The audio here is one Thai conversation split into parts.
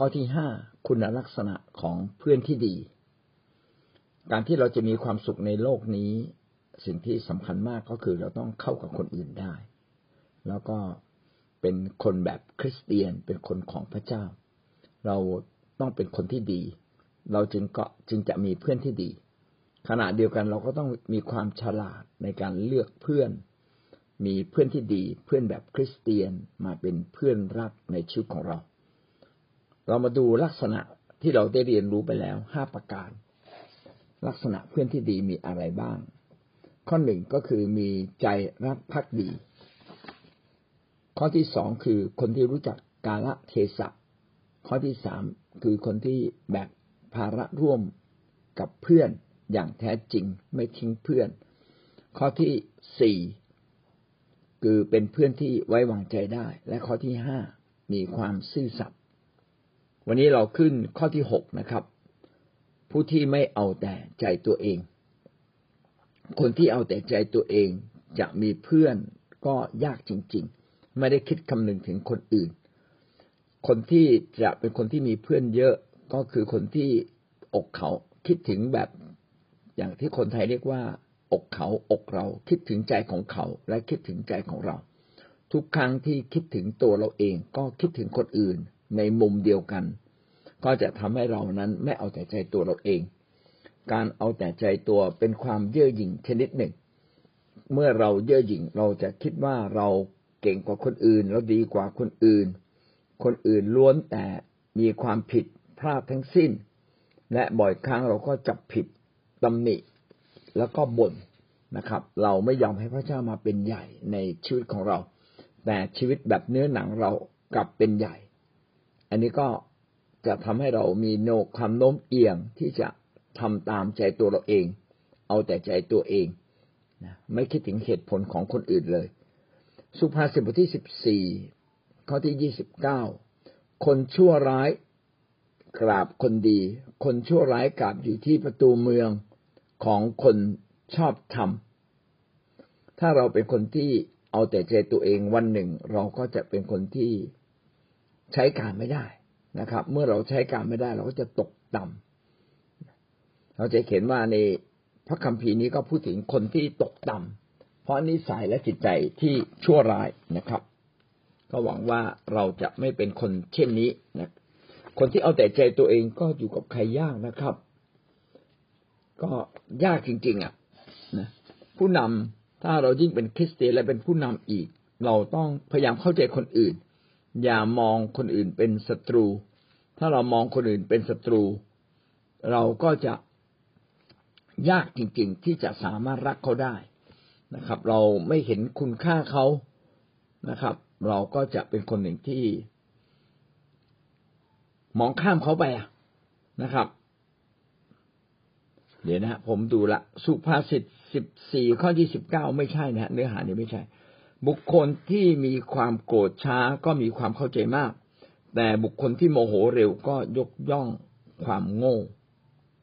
ข้อที่ห้าคุณลักษณะของเพื่อนที่ดี การที่เราจะมีความสุขในโลกนี้ สิ่งที่สำคัญมากก็คือเราต้องเข้ากับคนอื่นได้ แล้วก็เป็นคนแบบคริสเตียนเป็นคนของพระเจ้า เราต้องเป็นคนที่ดี เราจึงก็จึงจะมีเพื่อนที่ดี ขณะเดียวกันเราก็ต้องมีความฉลาดในการเลือกเพื่อน มีเพื่อนที่ดี เพื่อนแบบคริสเตียนมาเป็นเพื่อนรักในชีวิตของเรา เรามาดูลักษณะที่เราได้เรียนรู้ไปแล้วห้าประการ ลักษณะเพื่อนที่ดีมีอะไรบ้าง ข้อหนึ่งก็คือมีใจรักภักดี ข้อที่สองคือคนที่รู้จักกาลเทศะข้อที่สามคือคนที่แบกภาระร่วมกับเพื่อนอย่างแท้จริงไม่ทิ้งเพื่อน ข้อที่สี่คือเป็นเพื่อนที่ไว้วางใจได้ และข้อที่ห้ามีความซื่อสัตย์ วันนี้เราขึ้นข้อที่หกนะครับ ผู้ที่ไม่เอาแต่ใจตัวเอง คนที่เอาแต่ใจตัวเองจะมีเพื่อนก็ยากจริง ๆ ไม่ได้คิดคำนึงถึงคนอื่น คนที่จะเป็นคนที่มีเพื่อนเยอะก็คือคนที่อกเขาคิดถึงแบบอย่างที่คนไทยเรียกว่า อกเขาอกเราคิดถึงใจของเขาและคิดถึงใจของเรา ทุกครั้งที่คิดถึงตัวเราเองก็คิดถึงคนอื่น ในมุมเดียวกัน ก็จะทำให้เรานั้นไม่เอาแต่ใจตัวเราเอง การเอาแต่ใจตัวเป็นความเย่อหยิ่งชนิดหนึ่ง เมื่อเราเย่อหยิ่งเราจะคิดว่าเราเก่งกว่าคนอื่นเราดีกว่าคนอื่น คนอื่นล้วนแต่มีความผิดพลาดทั้งสิ้น และบ่อยครั้งเราก็จับผิดตำหนิแล้วก็บ่นนะครับ เราไม่ยอมให้พระเจ้ามาเป็นใหญ่ในชีวิตของเรา แต่ชีวิตแบบเนื้อหนังเรากลับเป็นใหญ่ อันนี้ก็จะทำให้เรามีโนความโน้มเอียงที่จะทำตามใจตัวเราเอง เอาแต่ใจตัวเองนะไม่คิดถึงเหตุผลของคนอื่นเลย สุภาษิตบทที่สิบสี่ข้อที่ยี่สิบเก้าคนชั่วร้ายกราบคนดี คนชั่วร้ายกราบอยู่ที่ประตูเมืองของคนชอบธรรม ถ้าเราเป็นคนที่เอาแต่ใจตัวเองวันหนึ่ง เราก็จะเป็นคนที่ ใช้การไม่ได้นะครับ เมื่อเราใช้การไม่ได้เราก็จะตกต่ำเราจะเห็นว่าในพระคัมภีร์นี้ก็พูดถึงคนที่ตกต่ำเพราะนิสัยและจิตใจที่ชั่วร้ายนะครับ ก็หวังว่าเราจะไม่เป็นคนเช่นนี้นะคนที่เอาแต่ใจตัวเองก็อยู่กับใครยากนะครับ ก็ยากจริง ๆ อะนะผู้นำถ้าเรายิ่งเป็นคริสเตียนและเป็นผู้นำอีก เราต้องพยายามเข้าใจคนอื่น อย่ามองคนอื่นเป็นศัตรู ถ้าเรามองคนอื่นเป็นศัตรู เราก็จะยากจริง ๆ ที่จะสามารถรักเขาได้นะครับ เราไม่เห็นคุณค่าเขานะครับ เราก็จะเป็นคนหนึ่งที่ มองข้ามเขาไปนะครับ เดี๋ยวนะผมดูละ สุภาษิตสิบสี่ข้อที่สิบเก้าไม่ใช่นะเนื้อหานี้ไม่ใช่ บุคคลที่มีความโกรธช้าก็มีความเข้าใจมาก แต่บุคคลที่โมโหเร็วก็ยกย่องความโง่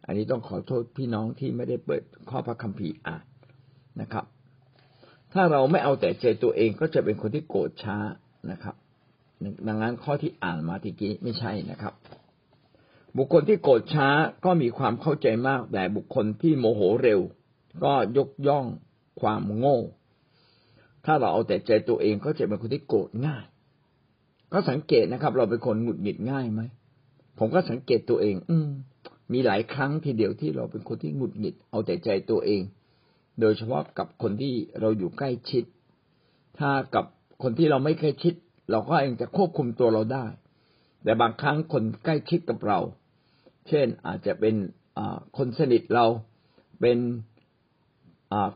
อันนี้ต้องขอโทษพี่น้องที่ไม่ได้เปิดข้อพระคัมภีร์อ่านนะครับ ถ้าเราไม่เอาแต่ใจตัวเองก็จะเป็นคนที่โกรธช้านะครับดังนั้นข้อที่อ่านมาทีกี้ไม่ใช่นะครับ บุคคลที่โกรธช้าก็มีความเข้าใจมาก แต่บุคคลที่โมโหเร็ว ก็ยกย่องความโง่ ถ้าเราเอาแต่ใจตัวเองก็จะเป็นคนที่โกรธง่าย ก็สังเกตนะครับ เราเป็นคนหงุดหงิดง่ายไหมผมก็สังเกตตัวเอง อืม มีหลายครั้งทีเดียวที่เราเป็นคนที่หงุดหงิด เอาแต่ใจตัวเอง โดยเฉพาะกับคนที่เราอยู่ใกล้ชิด ถ้ากับคนที่เราไม่ใกล้ชิด เราก็เองจะควบคุมตัวเราได้ แต่บางครั้งคนใกล้ชิดกับเรา เช่นอาจจะเป็นคนสนิทเราเป็น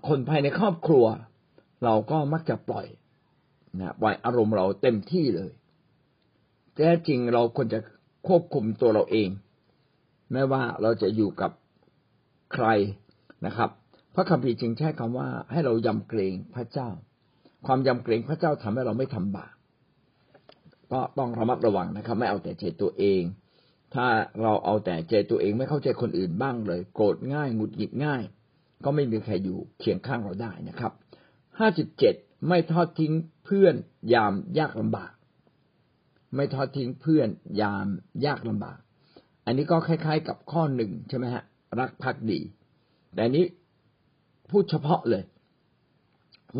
คนภายในครอบครัว เราก็มักจะปล่อยนะปล่อยอารมณ์เราเต็มที่เลยแท้จริงเราควรจะควบคุมตัวเราเอง ไม่ว่าเราจะอยู่กับใครนะครับ พระคัมภีร์จึงใช้คำว่า ให้เรายำเกรงพระเจ้า ความยำเกรงพระเจ้าทำให้เราไม่ทำบาปก็ต้องระมัดระวังนะครับ ไม่เอาแต่ใจตัวเอง ถ้าเราเอาแต่ใจตัวเองไม่เข้าใจคนอื่นบ้างเลย โกรธง่ายหงุดหงิดง่าย ก็ไม่มีใครอยู่เคียงข้างเราได้นะครับ ห้าจุดเจ็ดไม่ทอดทิ้งเพื่อนยามยากลำบาก ไม่ทอดทิ้งเพื่อนยามยากลำบาก อันนี้ก็คล้าย ๆ กับข้อหนึ่งใช่ไหมฮะ รักพักดี แต่นี้พูดเฉพาะเลย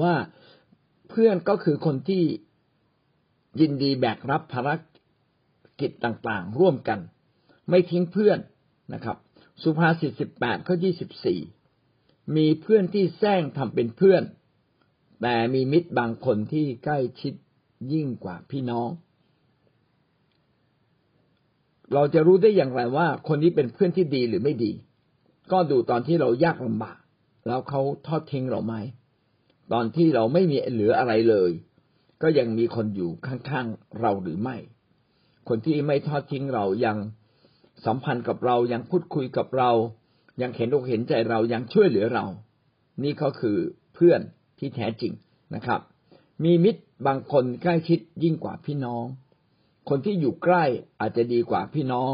ว่าเพื่อนก็คือคนที่ยินดีแบกรับภารกิจต่างๆ ร่วมกัน ไม่ทิ้งเพื่อนนะครับ สุภาษิตสิบแปดข้อยี่สิบสี่มีเพื่อนที่แซงทำเป็นเพื่อน แต่มีมิตรบางคนที่ใกล้ชิดยิ่งกว่าพี่น้อง เราจะรู้ได้อย่างไรว่า คนนี้เป็นเพื่อนที่ดีหรือไม่ดี ก็ดูตอนที่เรายากลำบาก แล้วเขาทอดทิ้งเราไหมตอนที่เราไม่มีเหลืออะไรเลย ก็ยังมีคนอยู่ข้างๆเราหรือไม่ คนที่ไม่ทอดทิ้งเรายังสัมพันธ์กับเรายังพูดคุยกับเรา ยังเห็นอกเห็นใจเรายังช่วยเหลือเรา นี่ก็คือเพื่อน ที่แท้จริงนะครับ มีมิตรบางคนใกล้ชิดยิ่งกว่าพี่น้อง คนที่อยู่ใกล้อาจจะดีกว่าพี่น้อง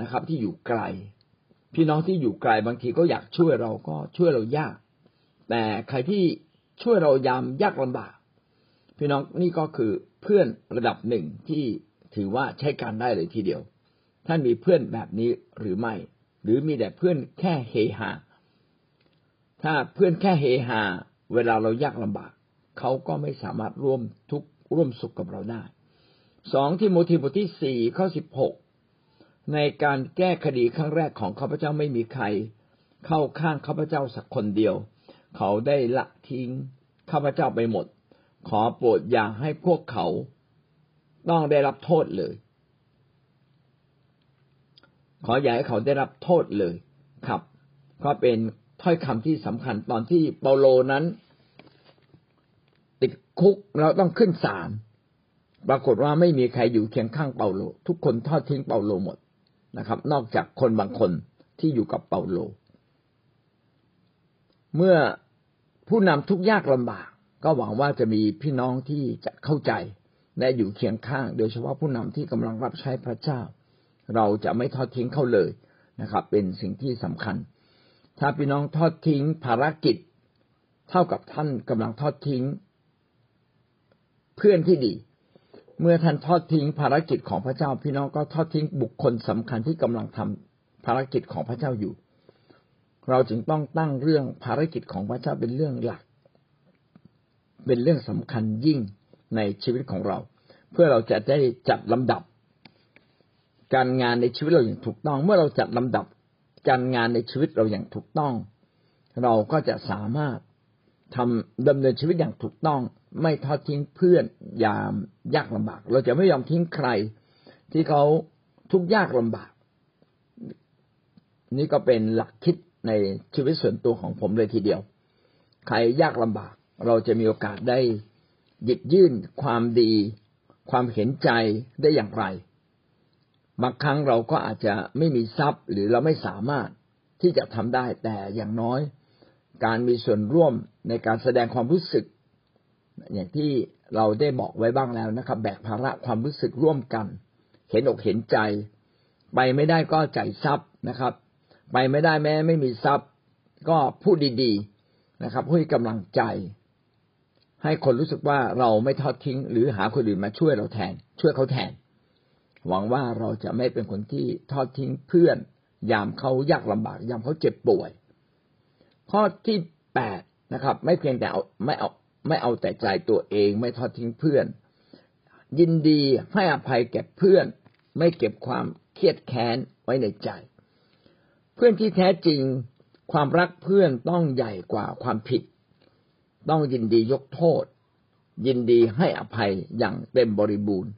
นะครับ ที่อยู่ไกล พี่น้องที่อยู่ไกลบางทีก็อยากช่วยเราก็ช่วยเรายาก แต่ใครที่ช่วยเรายามยากลำบาก พี่น้องนี่ก็คือเพื่อนระดับหนึ่งที่ถือว่าใช้การได้เลยทีเดียว ท่านมีเพื่อนแบบนี้หรือไม่ หรือมีแต่เพื่อนแค่เฮฮา ถ้าเพื่อนแค่เฮฮาเวลาเรายากลำบาก เขาก็ไม่สามารถร่วมทุกข์ร่วมสุขกับเราได้สองที่โมทีบทที่สี่ข้อสิบหกในการแก้คดีครั้งแรกของข้าพเจ้าไม่มีใคร เข้าข้างข้าพเจ้าสักคนเดียว เขาได้ละทิ้งข้าพเจ้าไปหมด ขอโปรดอย่าให้พวกเขาต้องได้รับโทษเลย ขออย่าให้เขาได้รับโทษเลย ครับ ก็เป็น ถ้อยคำที่สำคัญตอนที่เปาโลนั้น ติดคุกเราต้องขึ้นศาลปรากฏว่าไม่มีใครอยู่เคียงข้างเปาโล ทุกคนทอดทิ้งเปาโลหมดนะครับ นอกจากคนบางคนที่อยู่กับเปาโล เมื่อผู้นำทุกยากลำบาก ก็หวังว่าจะมีพี่น้องที่จะเข้าใจและอยู่เคียงข้าง โดยเฉพาะผู้นำที่กำลังรับใช้พระเจ้า เราจะไม่ทอดทิ้งเขาเลยนะครับ เป็นสิ่งที่สำคัญ ถ้าพี่น้องทอดทิ้งภารกิจ เท่ากับท่านกำลังทอดทิ้ง เพื่อนที่ดี เมื่อท่านทอดทิ้งภารกิจของพระเจ้า พี่น้องก็ทอดทิ้งบุคคลสำคัญที่กำลังทำภารกิจของพระเจ้าอยู่ เราจึงต้องตั้งเรื่องภารกิจของพระเจ้าเป็นเรื่องหลัก เป็นเรื่องสำคัญยิ่งในชีวิตของเรา เพื่อเราจะได้จัดลำดับ การงานในชีวิตเราอย่างถูกต้อง เมื่อเราจัดลำดับ การงานในชีวิตเราอย่างถูกต้อง เราก็จะสามารถทำดำเนินชีวิตอย่างถูกต้อง ไม่ทอดทิ้งเพื่อนยามยากลำบาก เราจะไม่ยอมทิ้งใคร ที่เขาทุกยากลำบาก นี่ก็เป็นหลักคิดในชีวิตส่วนตัวของผมเลยทีเดียว ใครยากลำบาก เราจะมีโอกาสได้หยิบยื่นความดี ความเห็นใจได้อย่างไร บางครั้งเราก็อาจจะไม่มีทรัพย์ หรือเราไม่สามารถที่จะทำได้แต่อย่างน้อย การมีส่วนร่วมในการแสดงความรู้สึก อย่างที่เราได้บอกไว้บ้างแล้วนะครับ แบกภาระความรู้สึกร่วมกัน เห็นอกเห็นใจ ไปไม่ได้ก็ใจทรัพย์นะครับ ไปไม่ได้แม้ไม่มีทรัพย์ ก็พูดดี ๆนะครับให้กำลังใจ ให้คนรู้สึกว่าเราไม่ทอดทิ้ง หรือหาคนอื่นมาช่วยเราแทน ช่วยเขาแทน หวังว่าเราจะไม่เป็นคนที่ทอดทิ้งเพื่อน ยามเขายากลำบาก ยามเขาเจ็บป่วย ข้อที่แปดนะครับ ไม่เพียงแต่เอาไม่เอาไม่เอาแต่ใจตัวเอง ไม่ทอดทิ้งเพื่อน ยินดีให้อภัยแก่เพื่อน ไม่เก็บความเครียดแค้นไว้ในใจ เพื่อนที่แท้จริงความรักเพื่อนต้องใหญ่กว่าความผิด ต้องยินดียกโทษ ยินดีให้อภัยอย่างเต็มบริบูรณ์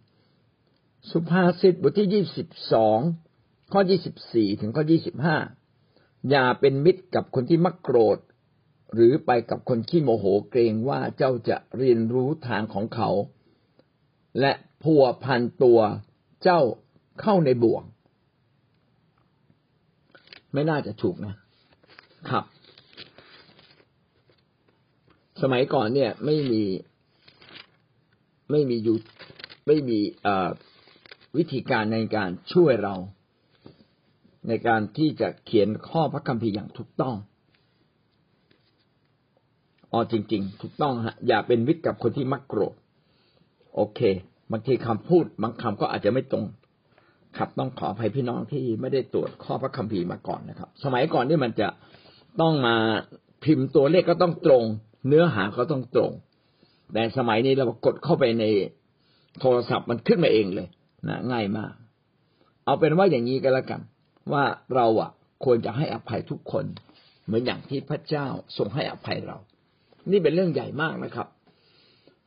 สุภาษิตบทที่ยี่สิบสองข้อยี่สิบสี่ถึงข้อยี่สิบห้าอย่าเป็นมิตรกับคนที่มักโกรธ หรือไปกับคนขี้โมโหเกรงว่าเจ้าจะเรียนรู้ทางของเขา และพัวพันตัวเจ้าเข้าในบ่วง ไม่น่าจะถูกนะครับ สมัยก่อนเนี่ยไม่มีไม่มีอยู่ไม่มีเอ่อ วิธีการในการช่วยเรา ในการที่จะเขียนข้อพระคัมภีร์อย่างถูกต้องอ๋อจริง ๆ ถูกต้องฮะอย่าเป็นวิตกับคนที่มักโกรธโอเคบางทีคำพูดบางคำก็อาจจะไม่ตรง ครับต้องขออภัยพี่น้องที่ไม่ได้ตรวจข้อพระคัมภีร์มาก่อนนะครับ สมัยก่อนนี่มันจะต้องมาพิมพ์ตัวเลขก็ต้องตรง เนื้อหาก็ต้องตรง แต่สมัยนี้เรากดเข้าไปในโทรศัพท์มันขึ้นมาเองเลย นะง่ายมาก เอาเป็นว่าอย่างนี้ก็แล้วกัน ว่าเราอะควรจะให้อภัยทุกคน เหมือนอย่างที่พระเจ้าทรงให้อภัยเรา นี่เป็นเรื่องใหญ่มากนะครับ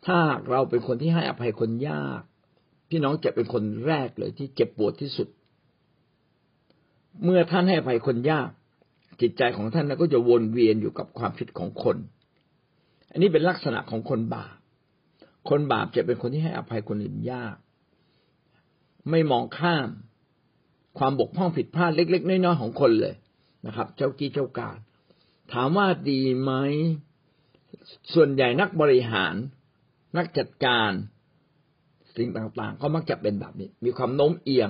ถ้าเราเป็นคนที่ให้อภัยคนยาก พี่น้องจะเป็นคนแรกเลยที่เจ็บปวดที่สุด เมื่อท่านให้อภัยคนยาก จิตใจของท่านก็จะวนเวียนอยู่กับความผิดของคน อันนี้เป็นลักษณะของคนบาปคนบาปจะเป็นคนที่ให้อภัยคนอื่นยาก ไม่มองข้าม ความบกพร่องผิดพลาดเล็ก ๆ น้อยๆของคนเลยนะครับ เจ้ากี้เจ้าการ ถามว่าดีไหมส่วนใหญ่นักบริหาร นักจัดการ สิ่งต่างๆ ก็มักจะเป็นแบบนี้ มีความโน้มเอียง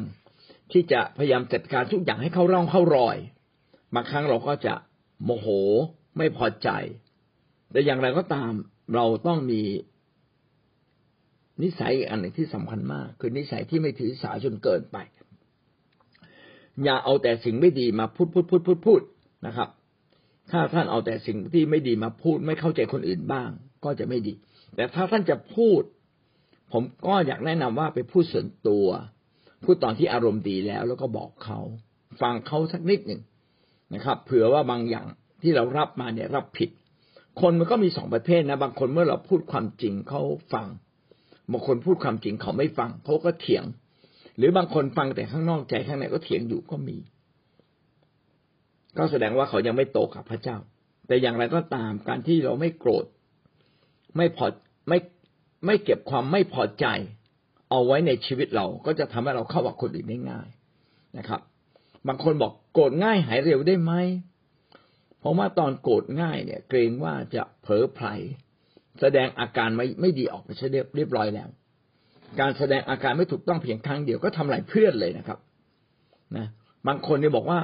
ที่จะพยายามจัดการทุกอย่างให้เข้าร่องเข้ารอยบางครั้งเราก็จะโมโหไม่พอใจ แต่อย่างไรก็ตามเราต้องมี นิสัยอันหนึ่งที่สำคัญมาก คือนิสัยที่ไม่ถือสาจนเกินไป อย่าเอาแต่สิ่งไม่ดีมาพูดพูดพูดพูดพูดนะครับ ถ้าท่านเอาแต่สิ่งที่ไม่ดีมาพูด ไม่เข้าใจคนอื่นบ้าง ก็จะไม่ดี แต่ถ้าท่านจะพูด ผมก็อยากแนะนำว่าไปพูดส่วนตัว พูดตอนที่อารมณ์ดีแล้ว แล้วก็บอกเขาฟังเขาสักนิดหนึ่งนะครับ เผื่อว่าบางอย่างที่เรารับมาเนี่ยรับผิด คนมันก็มีสองประเภทนะ บางคนเมื่อเราพูดความจริงเขาฟัง บางคนพูดความจริงเขาไม่ฟังเขาก็เถียง หรือบางคนฟังแต่ข้างนอกใจข้างในก็เถียงอยู่ก็มี ก็แสดงว่าเขายังไม่โตกับพระเจ้า แต่อย่างไรก็ตามการที่เราไม่โกรธ ไม่พอไม่ไม่เก็บความไม่พอใจ เอาไว้ในชีวิตเราก็จะทำให้เราเข้ากับคนอื่นได้ง่ายนะครับ บางคนบอกโกรธง่ายหายเร็วได้ไหมเพราะว่าตอนโกรธง่ายเนี่ย เกรงว่าจะเผลอไผล แสดงอาการไม่ไม่ดีออกไปใช่เรียบร้อยแล้ว การแสดงอาการไม่ถูกต้องเพียงครั้งเดียวก็ทำลายเพื่อนเลยนะครับ นะ บางคนเนี่ยบอกว่า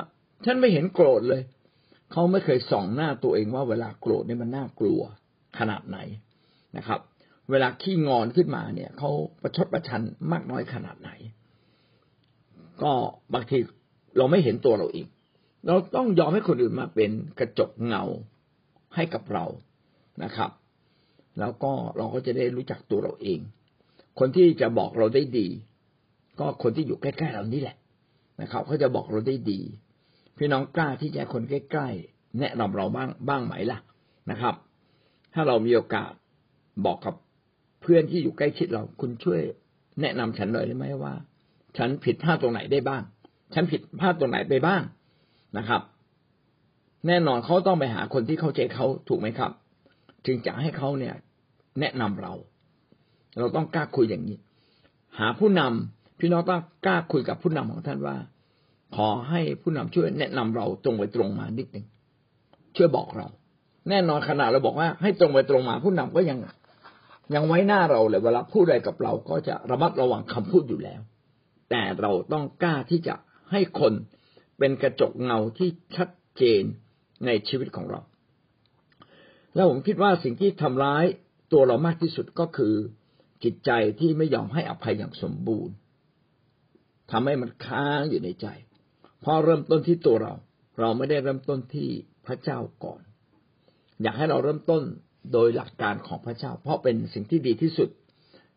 ฉันไม่เห็นโกรธเลย เขาไม่เคยส่องหน้าตัวเองว่าเวลาโกรธเนี่ยมันน่ากลัวขนาดไหนนะครับ เวลาขี้งอนขึ้นมาเนี่ยเขาประชดประชันมากน้อยขนาดไหน ก็บางทีเราไม่เห็นตัวเราเอง เราต้องยอมให้คนอื่นมาเป็นกระจกเงาให้กับเรานะครับ แล้วก็เราก็จะได้รู้จักตัวเราเอง คนที่จะบอกเราได้ดี ก็คนที่อยู่ใกล้ๆเรานี่แหละนะครับเขาจะบอกเราได้ดี พี่น้องกล้าที่จะคนใกล้ๆแนะนำเราบ้างบ้างไหมล่ะนะครับ ถ้าเรามีโอกาสบอกกับเพื่อนที่อยู่ใกล้ชิดเรา คุณช่วยแนะนำฉันหน่อยได้ไหมว่า ฉันผิดพลาดตรงไหนได้บ้าง ฉันผิดพลาดตรงไหนไปบ้างนะครับ แน่นอนเขาต้องไปหาคนที่เข้าใจเขาถูกไหมครับ จึงจะให้เขาเนี่ย แนะนำเรา เราต้องกล้าคุยอย่างนี้ หาผู้นำพี่น้องต้องกล้าคุยกับผู้นำของท่านว่า ขอให้ผู้นำช่วยแนะนำเราตรงไปตรงมานิดหนึ่งช่วยบอกเรา แน่นอนขนาดเราบอกว่า ให้ตรงไปตรงมาผู้นำก็ยังยังไว้หน้าเราเลยเวลาพูดอะไรกับเราก็จะระมัดระวังคำพูดอยู่แล้ว แต่เราต้องกล้าที่จะให้คนเป็นกระจกเงาที่ชัดเจนในชีวิตของเรา แล้วผมคิดว่าสิ่งที่ทำร้าย ตัวเรามากที่สุดก็คือจิตใจที่ไม่ยอมให้อภัยอย่างสมบูรณ์ทำให้มันค้างอยู่ในใจ เพราะเริ่มต้นที่ตัวเรา เราไม่ได้เริ่มต้นที่พระเจ้าก่อน อยากให้เราเริ่มต้นโดยหลักการของพระเจ้า เพราะเป็นสิ่งที่ดีที่สุด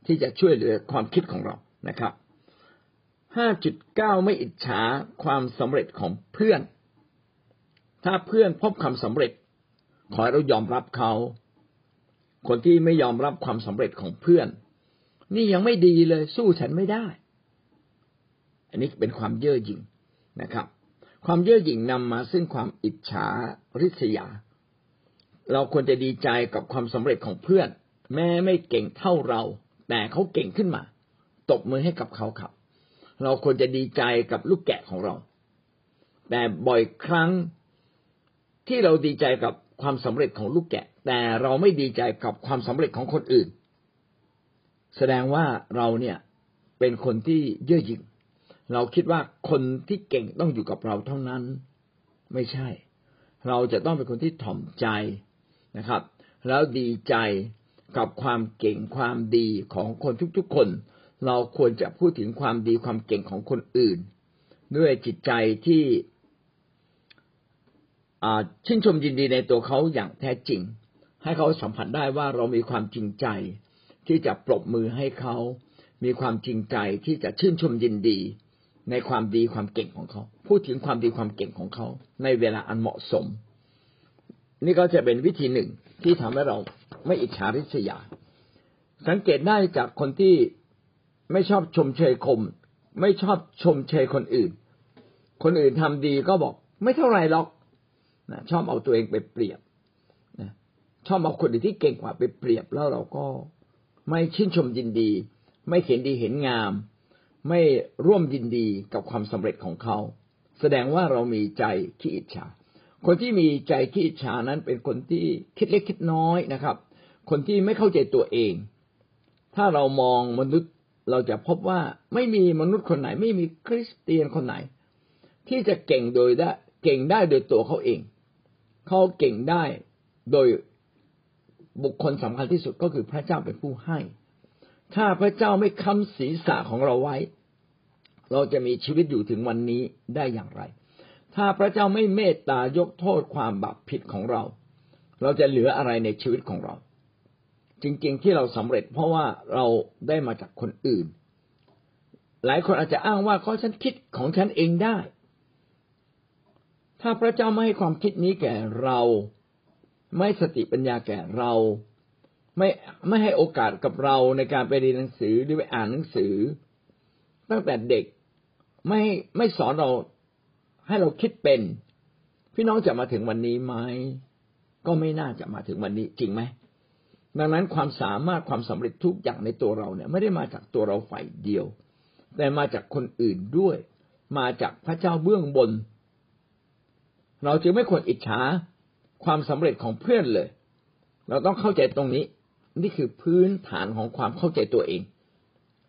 ที่จะช่วยเหลือความคิดของเรานะครับห้าจุดเก้าไม่อิจฉาความสำเร็จของเพื่อน ถ้าเพื่อนพบความสำเร็จ ขอให้เรายอมรับเขา คนที่ไม่ยอมรับความสำเร็จของเพื่อน นี่ยังไม่ดีเลยสู้ฉันไม่ได้ อันนี้เป็นความเย่อหยิ่งนะครับ ความเย่อหยิ่งนำมาซึ่งความอิจฉาริษยา เราควรจะดีใจกับความสำเร็จของเพื่อน แม้ไม่เก่งเท่าเรา แต่เขาเก่งขึ้นมา ตบมือให้กับเขาครับ เราควรจะดีใจกับลูกแกะของเรา แต่บ่อยครั้งที่เราดีใจกับ ความสำเร็จของลูกแกะ แต่เราไม่ดีใจกับความสำเร็จของคนอื่น แสดงว่าเราเนี่ยเป็นคนที่เย่อหยิ่งเราคิดว่าคนที่เก่งต้องอยู่กับเราเท่านั้น ไม่ใช่ เราจะต้องเป็นคนที่ถ่อมใจนะครับ แล้วดีใจกับความเก่งความดีของคนทุกๆคน เราควรจะพูดถึงความดีความเก่งของคนอื่น ด้วยจิตใจที่ ชื่นชมยินดีในตัวเขาอย่างแท้จริง ให้เขาสัมผัสได้ว่าเรามีความจริงใจ ที่จะปรบมือให้เขา มีความจริงใจที่จะชื่นชมยินดี ในความดีความเก่งของเขา พูดถึงความดีความเก่งของเขา ในเวลาอันเหมาะสม นี่ก็จะเป็นวิธีหนึ่งที่ทำให้เราไม่อิจฉาริษยา สังเกตได้จากคนที่ไม่ชอบชมเชยคม ไม่ชอบชมเชยคนอื่น คนอื่นทำดีก็บอก ไม่เท่าไรหรอก นะชอบเอาตัวเองไปเปรียบนะชอบเอาคนอื่นที่เก่งกว่าไปเปรียบแล้วเราก็ไม่ชื่นชมยินดี ไม่เห็นดีเห็นงาม ไม่ร่วมยินดีกับความสำเร็จของเขา แสดงว่าเรามีใจขี้อิจฉา คนที่มีใจขี้อิจฉานั้นเป็นคนที่คิดเล็กคิดน้อยนะครับ คนที่ไม่เข้าใจตัวเอง ถ้าเรามองมนุษย์เราจะพบว่าไม่มีมนุษย์คนไหน ไม่มีคริสเตียนคนไหน ที่จะเก่งโดยได้เก่งได้โดยตัวเขาเอง เขาเก่งได้โดยบุคคลสำคัญที่สุดก็คือพระเจ้าเป็นผู้ให้ ถ้าพระเจ้าไม่ค้ำศีรษะของเราไว้ เราจะมีชีวิตอยู่ถึงวันนี้ได้อย่างไร ถ้าพระเจ้าไม่เมตตายกโทษความบาปผิดของเรา เราจะเหลืออะไรในชีวิตของเรา จริงๆที่เราสำเร็จเพราะว่าเราได้มาจากคนอื่น หลายคนอาจจะอ้างว่าก็ฉันคิดของฉันเองได้ ถ้าพระเจ้าไม่ให้ความคิดนี้แก่เรา ไม่สติปัญญาแก่เรา ไม่ไม่ให้โอกาสกับเราในการไปเรียนหนังสือหรือไปอ่านหนังสือ ตั้งแต่เด็กไม่ไม่สอนเราให้เราคิดเป็น พี่น้องจะมาถึงวันนี้ไหมก็ไม่น่าจะมาถึงวันนี้จริงไหมดังนั้นความสามารถความสำเร็จทุกอย่างในตัวเราเนี่ยไม่ได้มาจากตัวเราฝ่ายเดียว แต่มาจากคนอื่นด้วย มาจากพระเจ้าเบื้องบน เราจึงไม่ควรอิจฉาความสำเร็จของเพื่อนเลย เราต้องเข้าใจตรงนี้ นี่คือพื้นฐานของความเข้าใจตัวเอง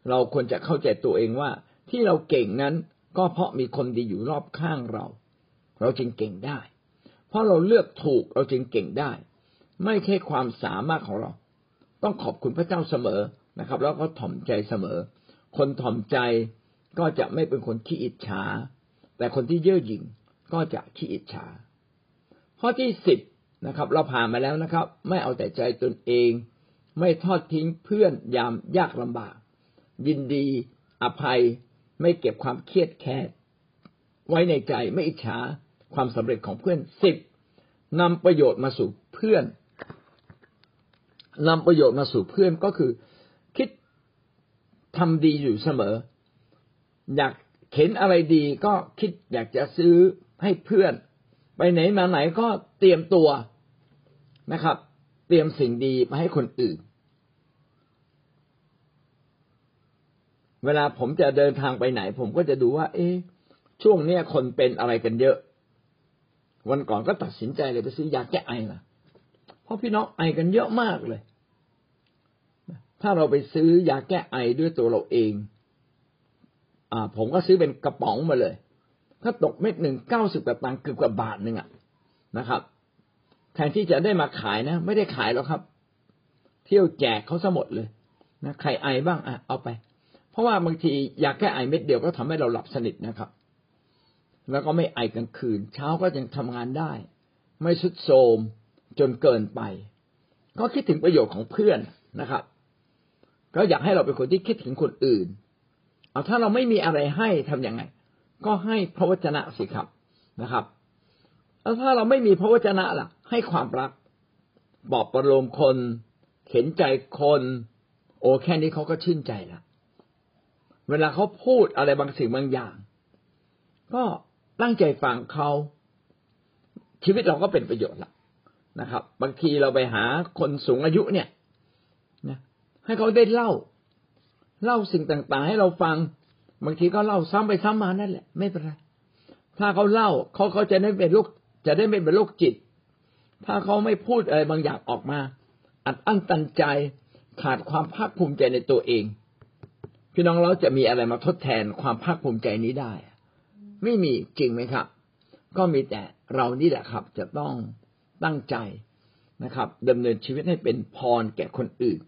เราควรจะเข้าใจตัวเองว่า ที่เราเก่งนั้นก็เพราะมีคนดีอยู่รอบข้างเรา เราจึงเก่งได้ เพราะเราเลือกถูกเราจึงเก่งได้ ไม่ใช่ความสามารถของเรา ต้องขอบคุณพระเจ้าเสมอนะครับ แล้วก็ถ่อมใจเสมอ คนถ่อมใจก็จะไม่เป็นคนขี้อิจฉา แต่คนที่เย่อหยิ่ง ก็จะขี้อิจฉา ข้อที่สิบนะครับ เราผ่านมาแล้วนะครับ ไม่เอาแต่ใจตนเอง ไม่ทอดทิ้งเพื่อนยามยากลำบาก ยินดีอภัย ไม่เก็บความเครียดแค้นไว้ในใจไม่อิจฉาความสำเร็จของเพื่อนสิบนำประโยชน์มาสู่เพื่อนนำประโยชน์มาสู่เพื่อนก็คือ คิดทำดีอยู่เสมอ อยากเห็นอะไรดีก็คิดอยากจะซื้อ ให้เพื่อน ไปไหนมาไหนก็เตรียมตัวนะครับ เตรียมสิ่งดีมาให้คนอื่น เวลาผมจะเดินทางไปไหน ผมก็จะดูว่า เอ๊ะช่วงเนี้ยคนเป็นอะไรกันเยอะ วันก่อนก็ตัดสินใจเลยไปซื้อยาแก้ไอล่ะ เพราะพี่น้องไอกันเยอะมากเลย ถ้าเราไปซื้อยาแก้ไอด้วยตัวเราเอง อ่า ผมก็ซื้อเป็นกระป๋องมาเลย ถ้าตกเม็ดหนึ่งเก้าสิบกว่าตังค์เกือบกว่าบาทหนึ่งอะนะครับ แทนที่จะได้มาขายนะ ไม่ได้ขายหรอกครับ เที่ยวแจกเขาซะหมดเลยนะใครไอบ้างอะเอาไป เพราะว่าบางทีอยากแค่ไอเม็ดเดียวก็ทำให้เราหลับสนิทนะครับ แล้วก็ไม่ไอกลางคืน เช้าก็ยังทำงานได้ ไม่สุดโทมจนเกินไป ก็คิดถึงประโยชน์ของเพื่อนนะครับ ก็อยากให้เราเป็นคนที่คิดถึงคนอื่น เอาถ้าเราไม่มีอะไรให้ทํำยังไง ก็ให้พระวจนะสิครับนะครับ แล้วถ้าเราไม่มีพระวจนะล่ะ ให้ความรักบอกประโลมคนเข็นใจคน โอ้แค่นี้เขาก็ชื่นใจละเวลาเขาพูดอะไรบางสิ่งบางอย่าง ก็ตั้งใจฟังเขาชีวิตเราก็เป็นประโยชน์ละนะครับ บางทีเราไปหาคนสูงอายุเนี่ยนะให้เขาได้เล่า เล่าสิ่งต่างๆ ให้เราฟัง บางทีก็เล่าซ้ำไปซ้ำมานั่นแหละ ไม่เป็นไรถ้าเขาเล่าเขาเขาจะได้เป็นโรคจะได้ไม่เป็นโรคจิต ถ้าเขาไม่พูดอะไรบางอย่างออกมา อัดอั้นตันใจขาดความภาคภูมิใจในตัวเอง พี่น้องเราจะมีอะไรมาทดแทนความภาคภูมิใจนี้ได้ ไม่มีจริงไหมครับ ก็มีแต่เรานี่แหละครับ จะต้องตั้งใจนะครับดำเนินชีวิตให้เป็นพรแก่คนอื่น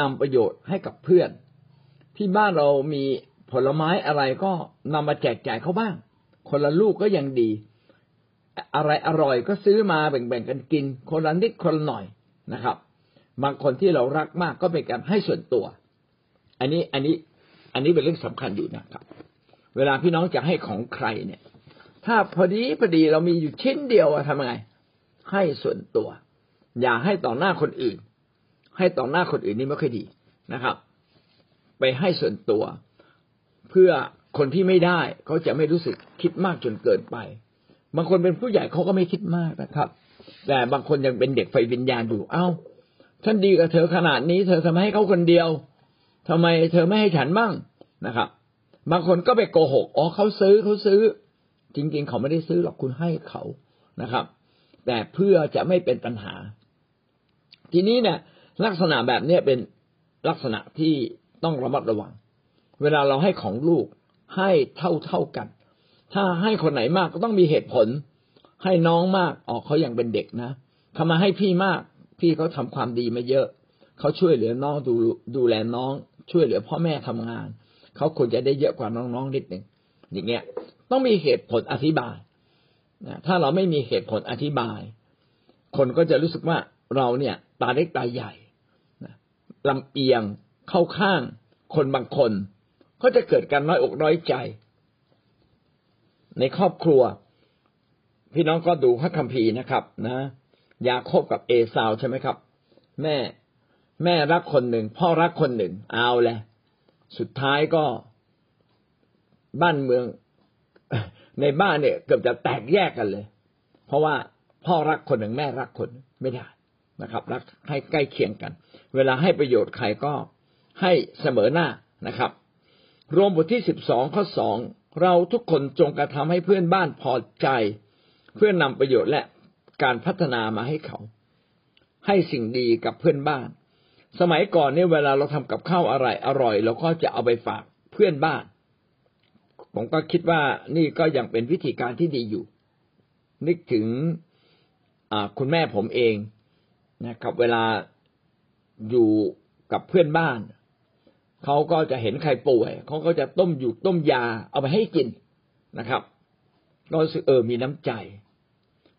นำประโยชน์ให้กับเพื่อน ที่บ้านเรามี ผลไม้อะไรก็นำมาแจกจ่ายเขาบ้าง คนละลูกก็ยังดี อะไรอร่อยก็ซื้อมาแบ่งๆกันกิน คนละนิดคนละหน่อยนะครับ บางคนที่เรารักมากก็เป็นการให้ส่วนตัว อันนี้อันนี้อันนี้เป็นเรื่องสำคัญอยู่นะครับ เวลาพี่น้องจะให้ของใครเนี่ย ถ้าพอดีพอดีเรามีอยู่ชิ้นเดียวทำไงให้ส่วนตัว อย่าให้ต่อหน้าคนอื่น ให้ต่อหน้าคนอื่นนี่ไม่ค่อยดีนะครับ ไปให้ส่วนตัว เพื่อคนที่ไม่ได้เขาจะไม่รู้สึกคิดมากจนเกินไป บางคนเป็นผู้ใหญ่เขาก็ไม่คิดมากนะครับ แต่บางคนยังเป็นเด็กไฟวิญญาณอยู่เอ้าฉันดีกับเธอขนาดนี้เธอทำไมให้เขาคนเดียวทำไมเธอไม่ให้ฉันบ้างนะครับ บางคนก็ไปโกหกอ๋อเขาซื้อเขาซื้อ จริง ๆ เขาไม่ได้ซื้อหรอกคุณให้เขานะครับ แต่เพื่อจะไม่เป็นปัญหา ทีนี้เนี่ย ลักษณะแบบนี้เป็นลักษณะที่ต้องระมัดระวัง เวลาเราให้ของลูกให้เท่าเท่ากัน ถ้าให้คนไหนมากก็ต้องมีเหตุผล ให้น้องมากออกเขายังเป็นเด็กนะเขามาให้พี่มาก พี่เขาทาความดีมาเยอะ เขาช่วยเหลือน้องดูดูแลน้อง ช่วยเหลือพ่อแม่ทำงาน เขาควรจะได้เยอะกว่าน้องๆนิดหนึ่งอย่างเงี้ย ต้องมีเหตุผลอธิบายนะถ้าเราไม่มีเหตุผลอธิบาย คนก็จะรู้สึกว่าเราเนี่ย ตาเล็กตาใหญ่ลำเอียงเข้าข้างคนบางคน ก็จะเกิดการน้อยอกน้อยใจ ในครอบครัว พี่น้องก็ดูพระคัมภีร์นะครับ นะยาโคบกับเอสาวใช่ไหมครับ แม่แม่รักคนหนึ่ง พ่อรักคนหนึ่ง เอาแหละสุดท้ายก็บ้านเมืองในบ้านเนี่ยเกือบจะแตกแยกกันเลย เพราะว่าพ่อรักคนหนึ่งแม่รักคนไม่ได้นะครับ รักให้ใกล้เคียงกัน เวลาให้ประโยชน์ใครก็ให้เสมอหน้านะครับ รวมบทที่สิบสองข้อสองเราทุกคนจงกระทำให้เพื่อนบ้านพอใจ เพื่อนนำประโยชน์และการพัฒนามาให้เขา ให้สิ่งดีกับเพื่อนบ้าน สมัยก่อนเนี่ยเวลาเราทำกับข้าวอะไรอร่อยเราก็จะเอาไปฝากเพื่อนบ้าน ผมก็คิดว่านี่ก็ยังเป็นวิธีการที่ดีอยู่ นึกถึงคุณแม่ผมเองนะครับ เวลาอยู่กับเพื่อนบ้าน เขาก็จะเห็นใครป่วย เขาก็จะต้มอยู่ต้มยาเอาไปให้กินนะครับก็รู้สึกเออมีน้ำใจ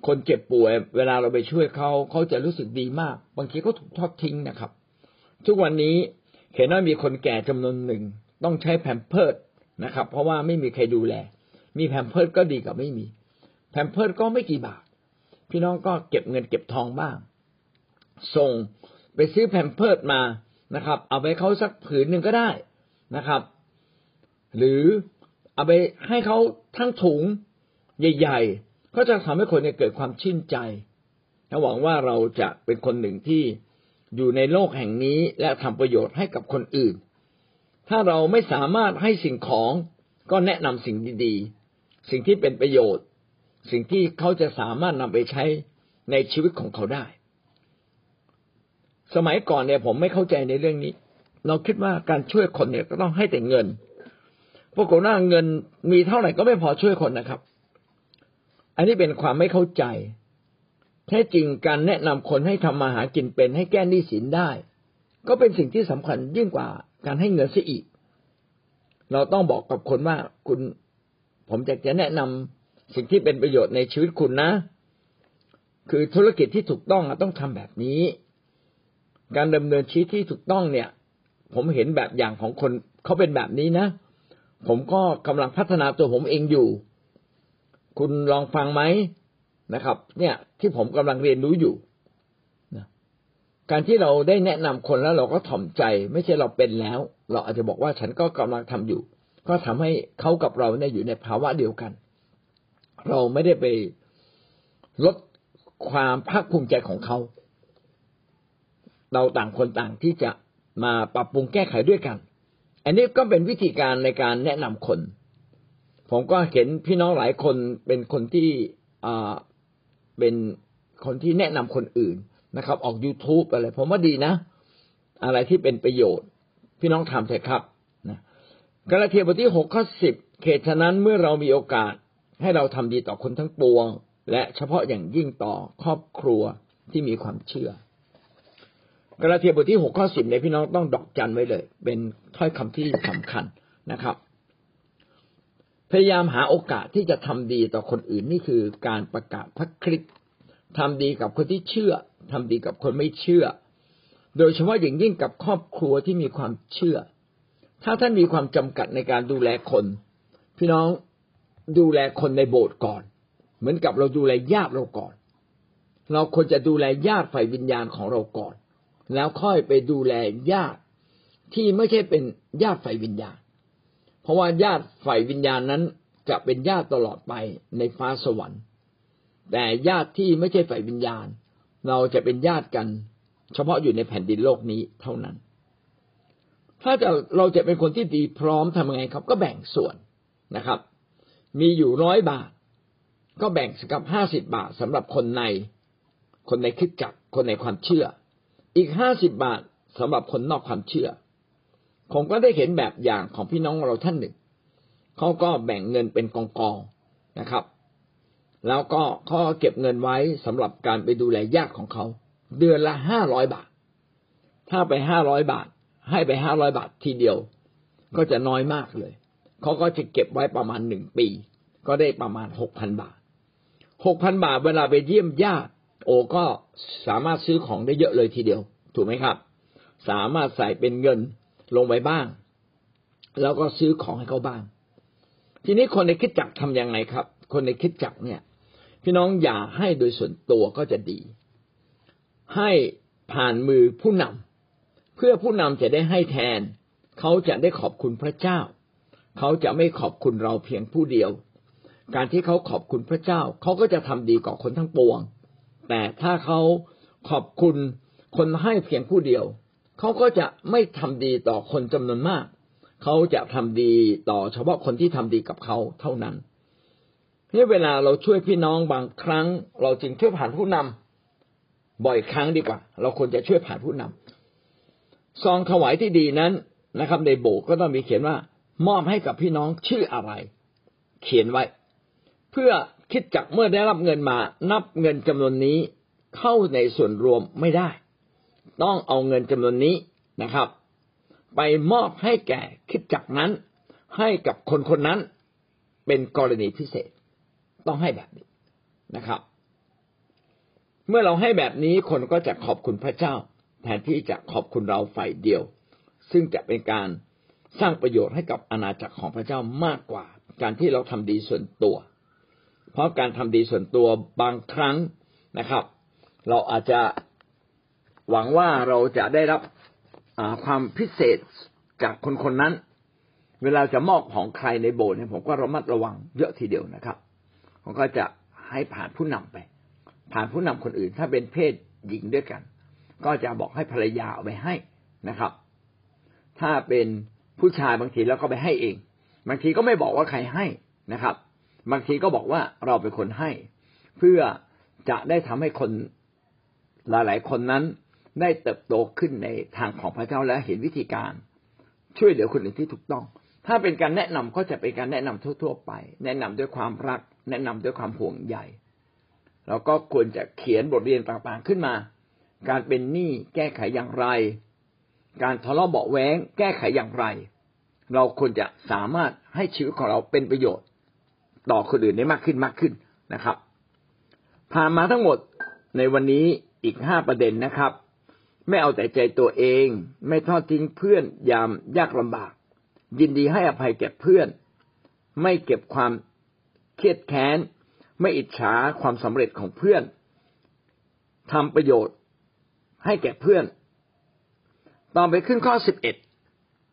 คนเจ็บป่วย เวลาเราไปช่วยเขาเขาจะรู้สึกดีมาก บางทีเขาถูกทอดทิ้งนะครับ ทุกวันนี้เห็นว่ามีคนแก่จำนวนหนึ่ง ต้องใช้แผ่นเพิดนะครับ เพราะว่าไม่มีใครดูแล มีแผ่นเพิดก็ดีกว่าไม่มีแผ่นเพิดก็ไม่กี่บาท พี่น้องก็เก็บเงินเก็บทองบ้าง ส่งไปซื้อแผ่นเพิดมา นะครับ เอาไปเขาสักผืนหนึ่งก็ได้นะครับ หรือเอาไปให้เขาทั้งถุงใหญ่ ๆ ก็จะทำให้คนเกิดความชื่นใจและหวังว่าเราจะเป็นคนหนึ่งที่อยู่ในโลกแห่งนี้และทำประโยชน์ให้กับคนอื่น ถ้าเราไม่สามารถให้สิ่งของก็แนะนำสิ่งดีๆ สิ่งที่เป็นประโยชน์ สิ่งที่เขาจะสามารถนำไปใช้ในชีวิตของเขาได้ สมัยก่อนเนี่ยผมไม่เข้าใจในเรื่องนี้ เราคิดว่าการช่วยคนเนี่ยก็ต้องให้แต่เงินปรากฏว่าเงินมีเท่าไหร่ก็ไม่พอช่วยคนนะครับ อันนี้เป็นความไม่เข้าใจ แท้จริงการแนะนำคนให้ทำมาหากินเป็นให้แก้หนี้สินได้ ก็เป็นสิ่งที่สำคัญยิ่งกว่าการให้เงินซะอีก เราต้องบอกกับคนว่าคุณ ผมจะจะแนะนำสิ่งที่เป็นประโยชน์ในชีวิตคุณนะ คือธุรกิจที่ถูกต้องต้องทำแบบนี้ การดำเนินชีวิตที่ถูกต้องเนี่ย ผมเห็นแบบอย่างของคนเขาเป็นแบบนี้นะ ผมก็กำลังพัฒนาตัวผมเองอยู่ คุณลองฟังไหมนะครับ เนี่ยที่ผมกำลังเรียนรู้อยู่นะการที่เราได้แนะนำคนแล้วเราก็ถ่อมใจ ไม่ใช่เราเป็นแล้ว เราอาจจะบอกว่าฉันก็กำลังทำอยู่ ก็ทำให้เขากับเราเนี่ยอยู่ในภาวะเดียวกัน เราไม่ได้ไปลดความภาคภูมิใจของเขา เราต่างคนต่างที่จะมาปรับปรุงแก้ไขด้วยกัน อันนี้ก็เป็นวิธีการในการแนะนำคน ผมก็เห็นพี่น้องหลายคนเป็นคนที่อ่าเป็นคนที่แนะนำคนอื่นนะครับ ออก youtube อะไร ผมว่าดีนะ อะไรที่เป็นประโยชน์ พี่น้องทำเถอะครับนะกาลาเทียบทที่หกข้อสิบเขตฉะนั้นเมื่อเรามีโอกาสให้เราทำดีต่อคนทั้งปวง และเฉพาะอย่างยิ่งต่อครอบครัวที่มีความเชื่อ กาลาเทียบทที่หกข้อสิบเนี่ยพี่น้องต้องดอกจันไว้เลย เป็นถ้อยคำที่สำคัญนะครับ พยายามหาโอกาสที่จะทำดีต่อคนอื่นนี่คือการประกาศพระคริสต์ทำดีกับคนที่เชื่อทำดีกับคนไม่เชื่อ โดยเฉพาะอย่างยิ่งกับครอบครัวที่มีความเชื่อ ถ้าท่านมีความจำกัดในการดูแลคน พี่น้องดูแลคนในโบสถ์ก่อน เหมือนกับเราดูแลญาติเราก่อน เราควรจะดูแลญาติฝ่ายวิญญาณของเราก่อน แล้วค่อยไปดูแลญาติที่ไม่ใช่เป็นญาติฝ่ายวิญญาณ เพราะว่าญาติฝ่ายวิญญาณนั้นจะเป็นญาติตลอดไปในฟ้าสวรรค์ แต่ญาติที่ไม่ใช่ฝ่ายวิญญาณ เราจะเป็นญาติกัน เฉพาะอยู่ในแผ่นดินโลกนี้เท่านั้น ถ้าจะเราจะเป็นคนที่ดีพร้อมทำยังไงครับ ก็แบ่งส่วนนะครับ มีอยู่ร้อยบาท ก็แบ่งสักับห้าสิบาทสำหรับคนใน คนในคิดจักคนในความเชื่อ อีกห้าสิบบาทสำหรับคนนอกความเชื่อ ผมก็ได้เห็นแบบอย่างของพี่น้องเราท่านหนึ่ง เขาก็แบ่งเงินเป็นกองกองนะครับ แล้วก็เขาเก็บเงินไว้สำหรับการไปดูแลญาติของเขา เดือนละห้าร้อยบาท ถ้าไปห้าร้อยบาท ให้ไปห้าร้อยบาททีเดียว ก็จะน้อยมากเลย เขาก็จะเก็บไว้ประมาณหนึ่งปี ก็ได้ประมาณหกพันบาทหกพันบาทเวลาไปเยี่ยมญาติ โอ้ก็สามารถซื้อของได้เยอะเลยทีเดียว ถูกไหมครับ สามารถใส่เป็นเงินลงไปบ้าง แล้วก็ซื้อของให้เขาบ้าง ทีนี้คนในคิดจักทำยังไงครับ คนในคิดจักเนี่ย พี่น้องอย่าให้โดยส่วนตัวก็จะดี ให้ผ่านมือผู้นำเพื่อผู้นำจะได้ให้แทน เขาจะได้ขอบคุณพระเจ้า เขาจะไม่ขอบคุณเราเพียงผู้เดียว การที่เขาขอบคุณพระเจ้า เขาก็จะทำดีกับคนทั้งปวง แต่ถ้าเขาขอบคุณคนให้เพียงผู้เดียว เขาก็จะไม่ทำดีต่อคนจำนวนมาก เขาจะทำดีต่อเฉพาะคนที่ทำดีกับเขาเท่านั้นนี่เวลาเราช่วยพี่น้องบางครั้ง เราจึงช่วยผ่านผู้นำบ่อยครั้งดีกว่า เราควรจะช่วยผ่านผู้นำซองถวายที่ดีนั้นนะครับ ในโบสถ์ก็ต้องมีเขียนว่า มอบให้กับพี่น้องชื่ออะไร เขียนไว้ เพื่อ คิดจักเมื่อได้รับเงินมานับเงินจำนวนนี้เข้าในส่วนรวมไม่ได้ ต้องเอาเงินจำนวนนี้นะครับ ไปมอบให้แก่คิดจักนั้น ให้กับคนคนนั้นเป็นกรณีพิเศษ ต้องให้แบบนี้นะครับ เมื่อเราให้แบบนี้คนก็จะขอบคุณพระเจ้า แทนที่จะขอบคุณเราฝ่ายเดียว ซึ่งจะเป็นการสร้างประโยชน์ให้กับอาณาจักรของพระเจ้ามากกว่า การที่เราทำดีส่วนตัว ราะการทำดีส่วนตัวบางครั้งนะครับ เราอาจจะหวังว่าเราจะได้รับความพิเศษจากคนคนนั้น เวลาจะมอบของใครในโบสถ์เนี่ยผมก็ระมัดระวังเยอะทีเดียวนะครับ ผมก็จะให้ผ่านผู้นำไป ผ่านผู้นำคนอื่น ถ้าเป็นเพศหญิงด้วยกัน ก็จะบอกให้ภรรยาเอาไปให้นะครับ ถ้าเป็นผู้ชายบางทีแล้วก็ไปให้เอง บางทีก็ไม่บอกว่าใครให้นะครับ บางทีก็บอกว่าเราเป็นคนให้ เพื่อจะได้ทำให้คนหลาย ๆ คนนั้นได้เติบโตขึ้นในทางของพระเจ้าและเห็นวิธีการช่วยเหลือคนอื่นที่ถูกต้อง ถ้าเป็นการแนะนำก็จะเป็นการแนะนำทั่ว ๆ ไป แนะนำด้วยความรัก แนะนำด้วยความห่วงใยเราก็ควรจะเขียนบทเรียนต่างๆขึ้นมา การเป็นหนี้แก้ไขอย่างไร การทะเลาะเบาแหวงแก้ไขอย่างไร เราควรจะสามารถให้ชีวิตของเราเป็นประโยชน์ ต่อคนอื่นได้มากขึ้นมากขึ้นนะครับ ผ่านมาทั้งหมดในวันนี้อีกห้าประเด็นนะครับ ไม่เอาแต่ใจตัวเอง ไม่ทอดทิ้งเพื่อนยามยากลำบาก ยินดีให้อภัยแก่เพื่อน ไม่เก็บความเครียดแค้น ไม่อิจฉาความสำเร็จของเพื่อนทำประโยชน์ให้แก่เพื่อน ต่อไปขึ้นข้อสิบเอ็ด